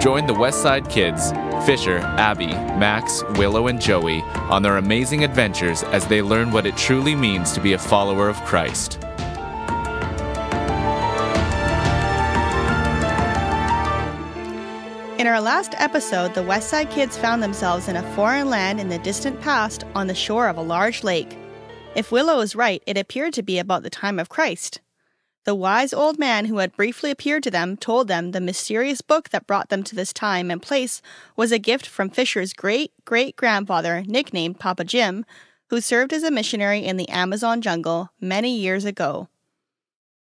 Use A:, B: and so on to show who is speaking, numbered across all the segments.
A: Join the Westside Kids, Fisher, Abby, Max, Willow, and Joey on their amazing adventures as they learn what it truly means to be a follower of Christ.
B: In our last episode, the Westside Kids found themselves in a foreign land in the distant past on the shore of a large lake. If Willow is right, it appeared to be about the time of Christ. The wise old man who had briefly appeared to them told them the mysterious book that brought them to this time and place was a gift from Fisher's great great grandfather, nicknamed Papa Jim, who served as a missionary in the Amazon jungle many years ago.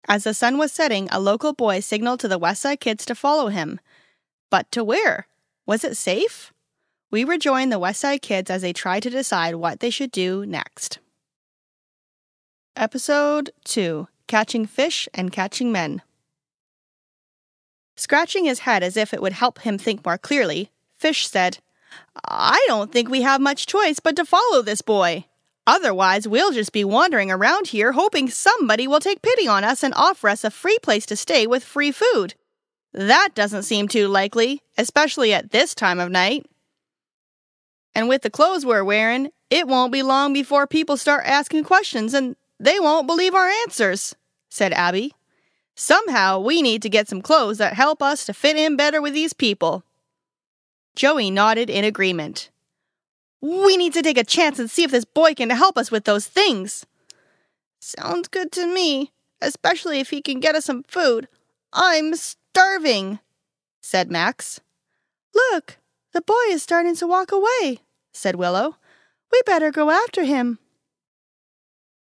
B: As the sun was setting, a local boy signaled to the Westside Kids to follow him. But to where? Was it safe? We rejoined the Westside Kids as they tried to decide what they should do next. Episode 2 Catching Fish and Catching Men. Scratching his head as if it would help him think more clearly, Fish said, I don't think we have much choice but to follow this boy. Otherwise, we'll just be wandering around here hoping somebody will take pity on us and offer us a free place to stay with free food. That doesn't seem too likely, especially at this time of night. And with the clothes we're wearing, it won't be long before people start asking questions and they won't believe our answers, said Abby. Somehow we need to get some clothes that help us to fit in better with these people. Joey nodded in agreement. We need to take a chance and see if this boy can help us with those things. Sounds good to me, especially if he can get us some food. I'm starving, said Max. Look, the boy is starting to walk away, said Willow. We better go after him.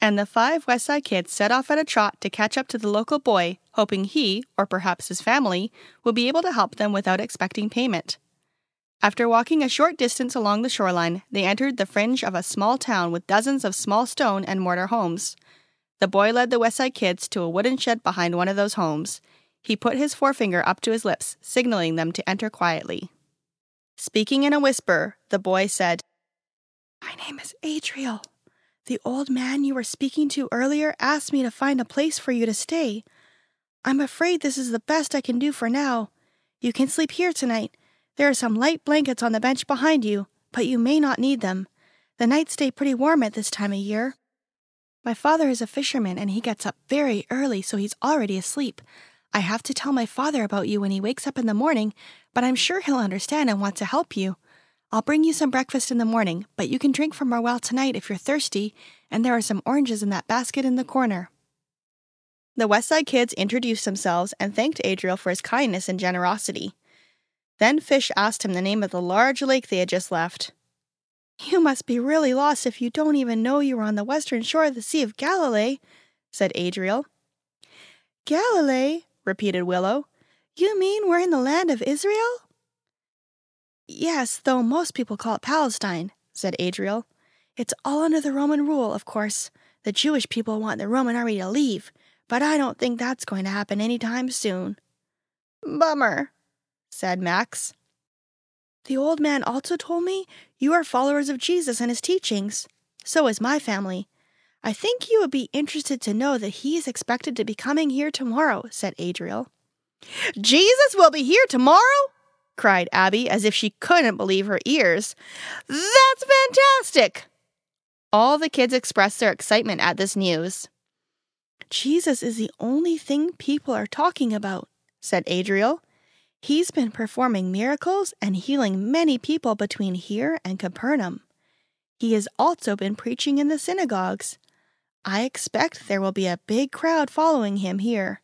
B: And the five West Side kids set off at a trot to catch up to the local boy, hoping he, or perhaps his family, would be able to help them without expecting payment. After walking a short distance along the shoreline, they entered the fringe of a small town with dozens of small stone and mortar homes. The boy led the West Side kids to a wooden shed behind one of those homes. He put his forefinger up to his lips, signaling them to enter quietly. Speaking in a whisper, the boy said, My name is Adriel. The old man you were speaking to earlier asked me to find a place for you to stay. I'm afraid this is the best I can do for now. You can sleep here tonight. There are some light blankets on the bench behind you, but you may not need them. The nights stay pretty warm at this time of year. My father is a fisherman and he gets up very early, so he's already asleep. I have to tell my father about you when he wakes up in the morning, but I'm sure he'll understand and want to help you. I'll bring you some breakfast in the morning, but you can drink from our well tonight if you're thirsty, and there are some oranges in that basket in the corner. The Westside kids introduced themselves and thanked Adriel for his kindness and generosity. Then Fish asked him the name of the large lake they had just left. You must be really lost if you don't even know you are on the western shore of the Sea of Galilee, said Adriel. Galilee, repeated Willow. You mean we're in the land of Israel? Yes, though most people call it Palestine, said Adriel. It's all under the Roman rule, of course. The Jewish people want the Roman army to leave, but I don't think that's going to happen any time soon. Bummer, said Max. The old man also told me you are followers of Jesus and his teachings. So is my family. I think you would be interested to know that he is expected to be coming here tomorrow, said Adriel. Jesus will be here tomorrow? Cried Abby as if she couldn't believe her ears. That's fantastic! All the kids expressed their excitement at this news. Jesus is the only thing people are talking about, said Adriel. He's been performing miracles and healing many people between here and Capernaum. He has also been preaching in the synagogues. I expect there will be a big crowd following him here.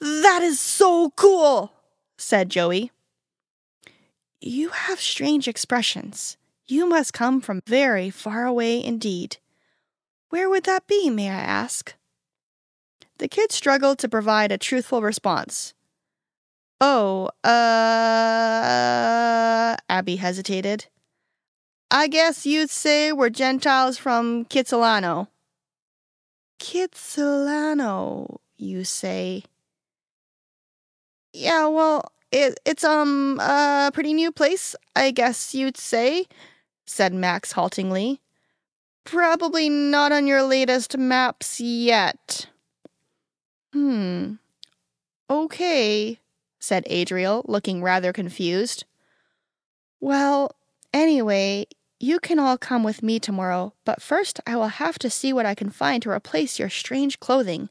B: That is so cool, said Joey. You have strange expressions. You must come from very far away indeed. Where would that be, may I ask? The kid struggled to provide a truthful response. Oh, uh, Abby hesitated. I guess you'd say we're Gentiles from Kitsilano. Kitsilano, you say? Yeah, well, it, it's um a pretty new place, I guess you'd say, said Max haltingly. Probably not on your latest maps yet. Hmm. Okay, said Adriel, looking rather confused. Well, anyway, you can all come with me tomorrow, but first I will have to see what I can find to replace your strange clothing.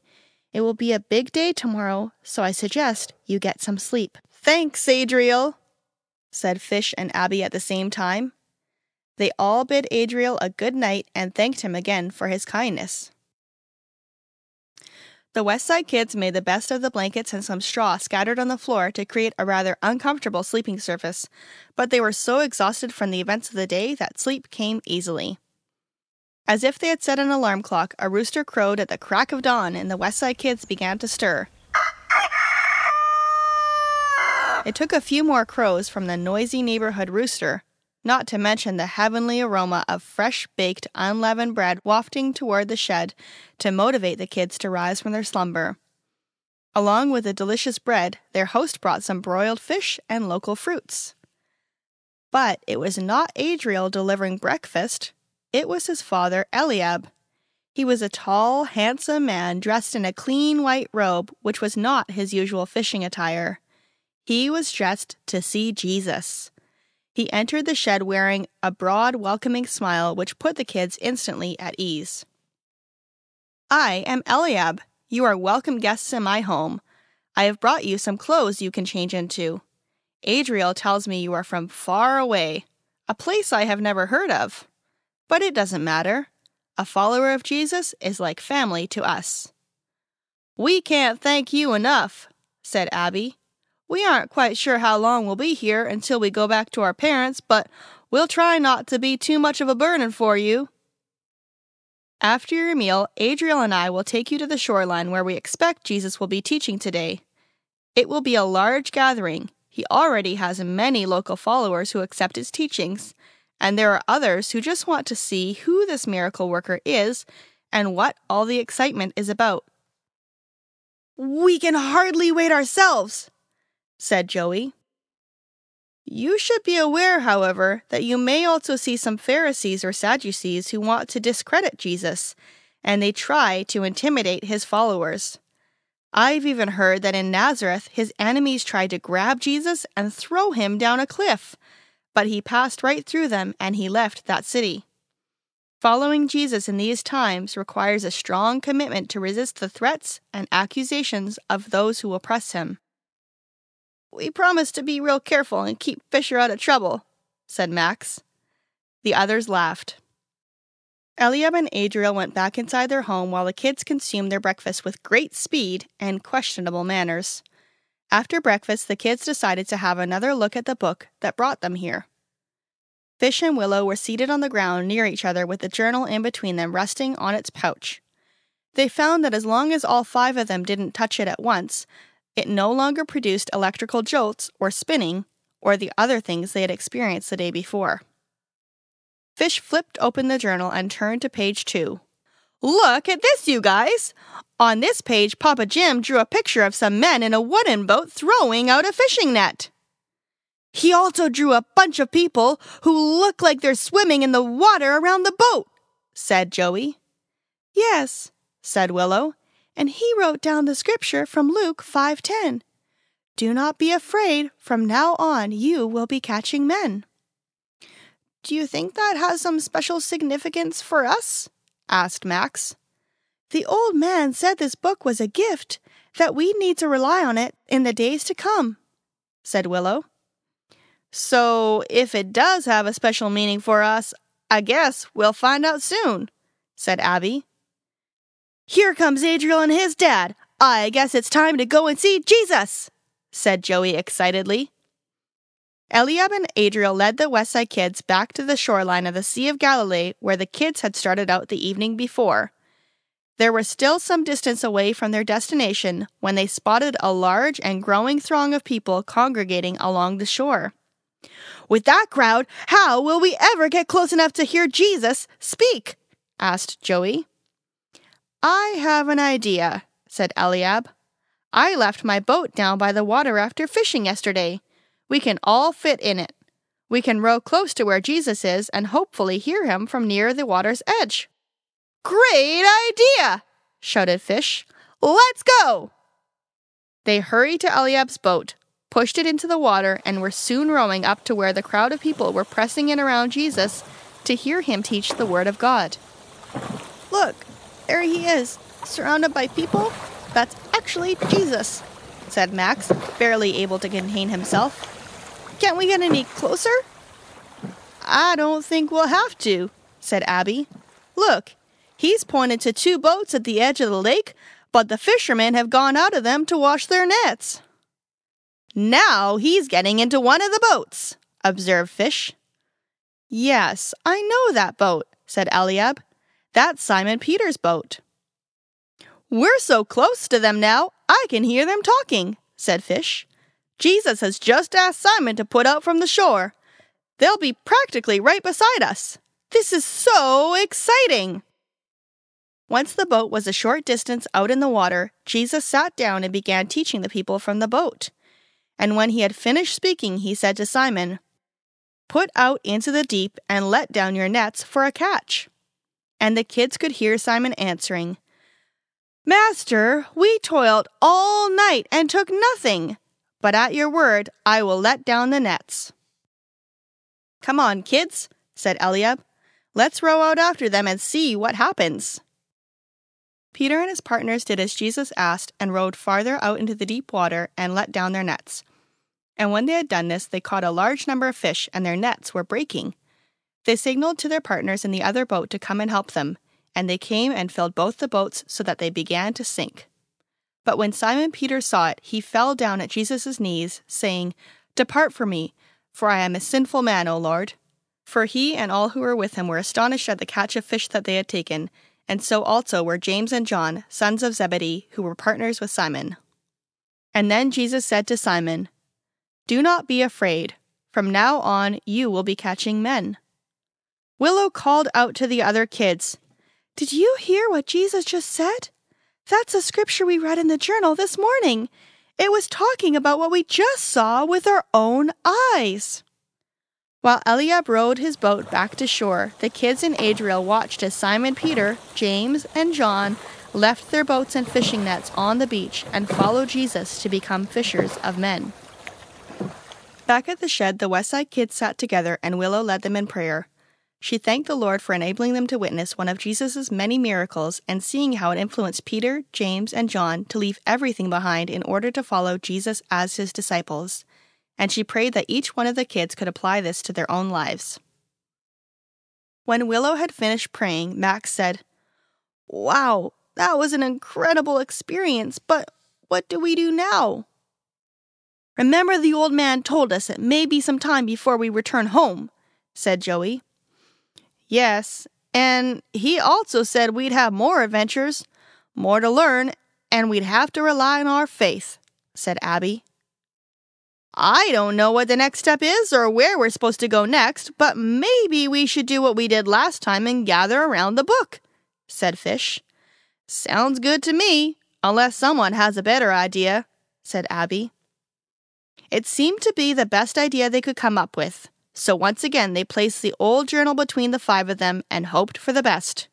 B: It will be a big day tomorrow, so I suggest you get some sleep. Thanks, Adriel, said Fish and Abby at the same time. They all bid Adriel a good night and thanked him again for his kindness. The West Side kids made the best of the blankets and some straw scattered on the floor to create a rather uncomfortable sleeping surface, but they were so exhausted from the events of the day that sleep came easily. As if they had set an alarm clock, a rooster crowed at the crack of dawn and the West Side kids began to stir. It took a few more crows from the noisy neighborhood rooster not to mention the heavenly aroma of fresh baked, unleavened bread wafting toward the shed to motivate the kids to rise from their slumber. Along with the delicious bread, their host brought some broiled fish and local fruits. But it was not Adriel delivering breakfast, it was his father, Eliab. He was a tall, handsome man dressed in a clean white robe, which was not his usual fishing attire. He was dressed to see Jesus. He entered the shed wearing a broad, welcoming smile which put the kids instantly at ease. I am Eliab. You are welcome guests in my home. I have brought you some clothes you can change into. Adriel tells me you are from far away, a place I have never heard of. But it doesn't matter. A follower of Jesus is like family to us. We can't thank you enough, said Abby. We aren't quite sure how long we'll be here until we go back to our parents, but we'll try not to be too much of a burden for you. After your meal, Adriel and I will take you to the shoreline where we expect Jesus will be teaching today. It will be a large gathering. He already has many local followers who accept his teachings, and there are others who just want to see who this miracle worker is and what all the excitement is about. We can hardly wait ourselves, said Joey. You should be aware, however, that you may also see some Pharisees or Sadducees who want to discredit Jesus, and they try to intimidate his followers. I've even heard that in Nazareth his enemies tried to grab Jesus and throw him down a cliff, but he passed right through them and he left that city. Following Jesus in these times requires a strong commitment to resist the threats and accusations of those who oppress him. We promise to be real careful and keep Fisher out of trouble, said Max. The others laughed. Eliab and Adriel went back inside their home while the kids consumed their breakfast with great speed and questionable manners. After breakfast, the kids decided to have another look at the book that brought them here. Fish and Willow were seated on the ground near each other with the journal in between them resting on its pouch. They found that as long as all five of them didn't touch it at once, it no longer produced electrical jolts or spinning or the other things they had experienced the day before. Fish flipped open the journal and turned to page two. Look at this, you guys! On this page, Papa Jim drew a picture of some men in a wooden boat throwing out a fishing net. He also drew a bunch of people who look like they're swimming in the water around the boat, said Joey. Yes, said Willow, and he wrote down the scripture from Luke 5:10. Do not be afraid, from now on you will be catching men. Do you think that has some special significance for us? asked Max. The old man said this book was a gift, that we need to rely on it in the days to come, said Willow. So, if it does have a special meaning for us, I guess we'll find out soon, said Abby. Here comes Adriel and his dad. I guess it's time to go and see Jesus, said Joey excitedly. Eliab and Adriel led the West Side kids back to the shoreline of the Sea of Galilee where the kids had started out the evening before. There were still some distance away from their destination when they spotted a large and growing throng of people congregating along the shore. With that crowd, how will we ever get close enough to hear Jesus speak? asked Joey. I have an idea, said Eliab. I left my boat down by the water after fishing yesterday. We can all fit in it. We can row close to where Jesus is and hopefully hear him from near the water's edge. Great idea! shouted Fish. Let's go! They hurried to Eliab's boat, pushed it into the water, and were soon rowing up to where the crowd of people were pressing in around Jesus to hear him teach the Word of God. Look, there he is, surrounded by people. That's actually Jesus, said Max, barely able to contain himself. Can't we get any closer? I don't think we'll have to, said Abby. Look, he's pointed to two boats at the edge of the lake, but the fishermen have gone out of them to wash their nets. Now he's getting into one of the boats, observed Fish. Yes, I know that boat, said Eliab. That's Simon Peter's boat. We're so close to them now, I can hear them talking, said Fish. Jesus has just asked Simon to put out from the shore. They'll be practically right beside us. This is so exciting! Once the boat was a short distance out in the water, Jesus sat down and began teaching the people from the boat. And when he had finished speaking, he said to Simon, Put out into the deep and let down your nets for a catch. And the kids could hear Simon answering, Master, we toiled all night and took nothing, but at your word I will let down the nets. Come on, kids, said Eliab. Let's row out after them and see what happens. Peter and his partners did as Jesus asked and rowed farther out into the deep water and let down their nets. And when they had done this, they caught a large number of fish, and their nets were breaking. They signaled to their partners in the other boat to come and help them, and they came and filled both the boats so that they began to sink. But when Simon Peter saw it, he fell down at Jesus' knees, saying, Depart from me, for I am a sinful man, O Lord. For he and all who were with him were astonished at the catch of fish that they had taken, and so also were James and John, sons of Zebedee, who were partners with Simon. And then Jesus said to Simon, Do not be afraid. From now on, you will be catching men. Willow called out to the other kids, Did you hear what Jesus just said? That's a scripture we read in the journal this morning. It was talking about what we just saw with our own eyes. While Eliab rowed his boat back to shore, the kids in Adriel watched as Simon Peter, James, and John left their boats and fishing nets on the beach and followed Jesus to become fishers of men. Back at the shed, the Westside kids sat together and Willow led them in prayer. She thanked the Lord for enabling them to witness one of Jesus' many miracles and seeing how it influenced Peter, James, and John to leave everything behind in order to follow Jesus as his disciples and she prayed that each one of the kids could apply this to their own lives. When Willow had finished praying, Max said, Wow, that was an incredible experience, but what do we do now? Remember, the old man told us it may be some time before we return home, said Joey. Yes, and he also said we'd have more adventures, more to learn, and we'd have to rely on our faith, said Abby. I don't know what the next step is or where we're supposed to go next, but maybe we should do what we did last time and gather around the book, said Fish. Sounds good to me, unless someone has a better idea, said Abby. It seemed to be the best idea they could come up with, so once again they placed the old journal between the five of them and hoped for the best.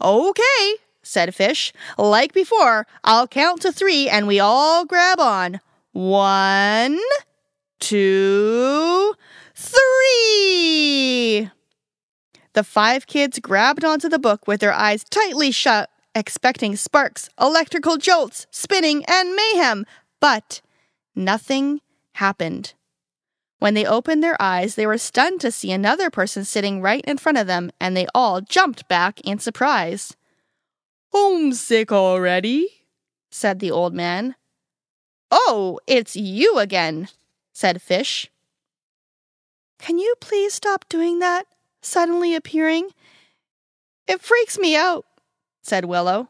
B: Okay, said Fish. Like before, I'll count to three and we all grab on. One, two, three. The five kids grabbed onto the book with their eyes tightly shut, expecting sparks, electrical jolts, spinning, and mayhem. But nothing happened. When they opened their eyes, they were stunned to see another person sitting right in front of them, and they all jumped back in surprise. Homesick already? said the old man. Oh, it's you again, said Fish. Can you please stop doing that? Suddenly appearing? It freaks me out, said Willow.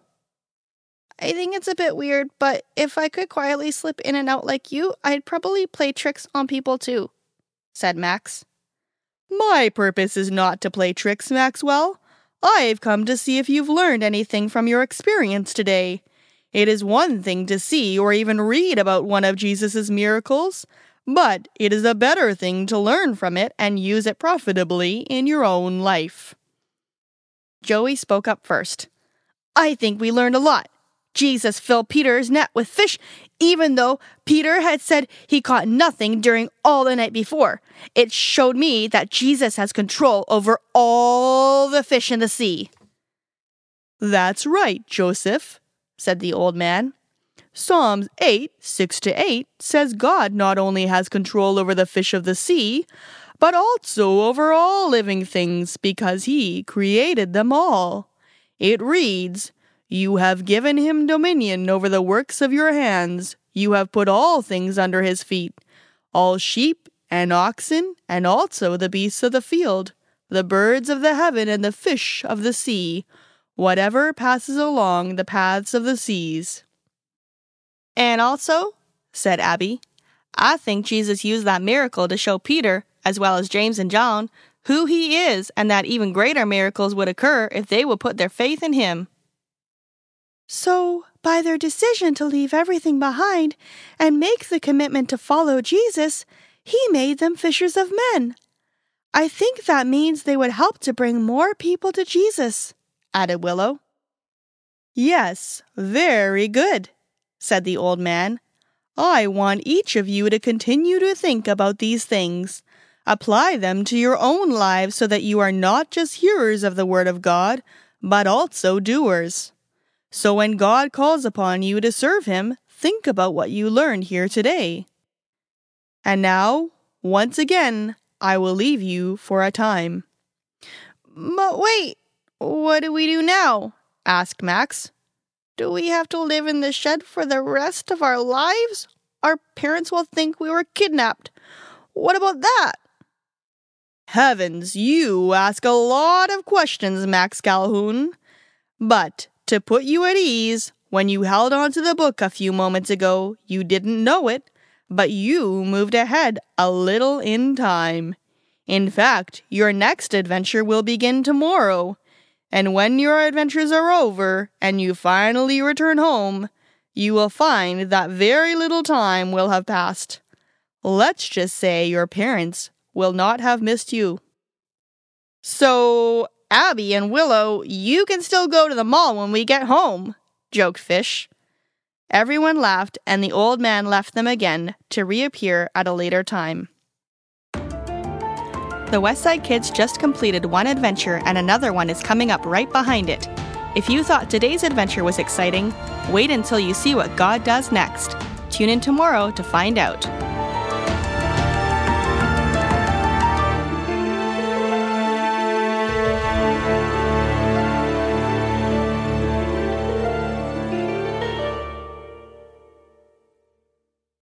B: I think it's a bit weird, but if I could quietly slip in and out like you, I'd probably play tricks on people too, said Max. My purpose is not to play tricks, Maxwell. I've come to see if you've learned anything from your experience today. It is one thing to see or even read about one of Jesus' miracles, but it is a better thing to learn from it and use it profitably in your own life. Joey spoke up first. I think we learned a lot.
C: Jesus filled Peter's net with fish, even though Peter had said he caught nothing during all the night before. It showed me that Jesus has control over all the fish in the sea.
B: That's right, Joseph, said the old man. Psalms 8, 6 to 8 says God not only has control over the fish of the sea, but also over all living things because he created them all. It reads, You have given him dominion over the works of your hands. You have put all things under his feet, all sheep and oxen, and also the beasts of the field, the birds of the heaven, and the fish of the sea, whatever passes along the paths of the seas.
C: And also, said Abby, I think Jesus used that miracle to show Peter, as well as James and John, who he is and that even greater miracles would occur if they would put their faith in him.
D: So, by their decision to leave everything behind and make the commitment to follow Jesus, he made them fishers of men. I think that means they would help to bring more people to Jesus, added Willow.
B: Yes, very good, said the old man. I want each of you to continue to think about these things. Apply them to your own lives so that you are not just hearers of the Word of God, but also doers. So when God calls upon you to serve Him, think about what you learned here today. And now, once again, I will leave you for a time.
C: But wait, what do we do now? asked Max. Do we have to live in the shed for the rest of our lives? Our parents will think we were kidnapped. What about that?
B: Heavens, you ask a lot of questions, Max Calhoun. But to put you at ease, when you held on to the book a few moments ago, you didn't know it, but you moved ahead a little in time. In fact, your next adventure will begin tomorrow. And when your adventures are over and you finally return home, you will find that very little time will have passed. Let's just say your parents will not have missed you.
C: So, Abby and Willow, you can still go to the mall when we get home, joked Fish. Everyone laughed, and the old man left them again to reappear at a later time. The Westside Kids just completed one adventure, and another one is coming up right behind it. If you thought today's adventure was exciting, wait until you see what God does next. Tune in tomorrow to find out.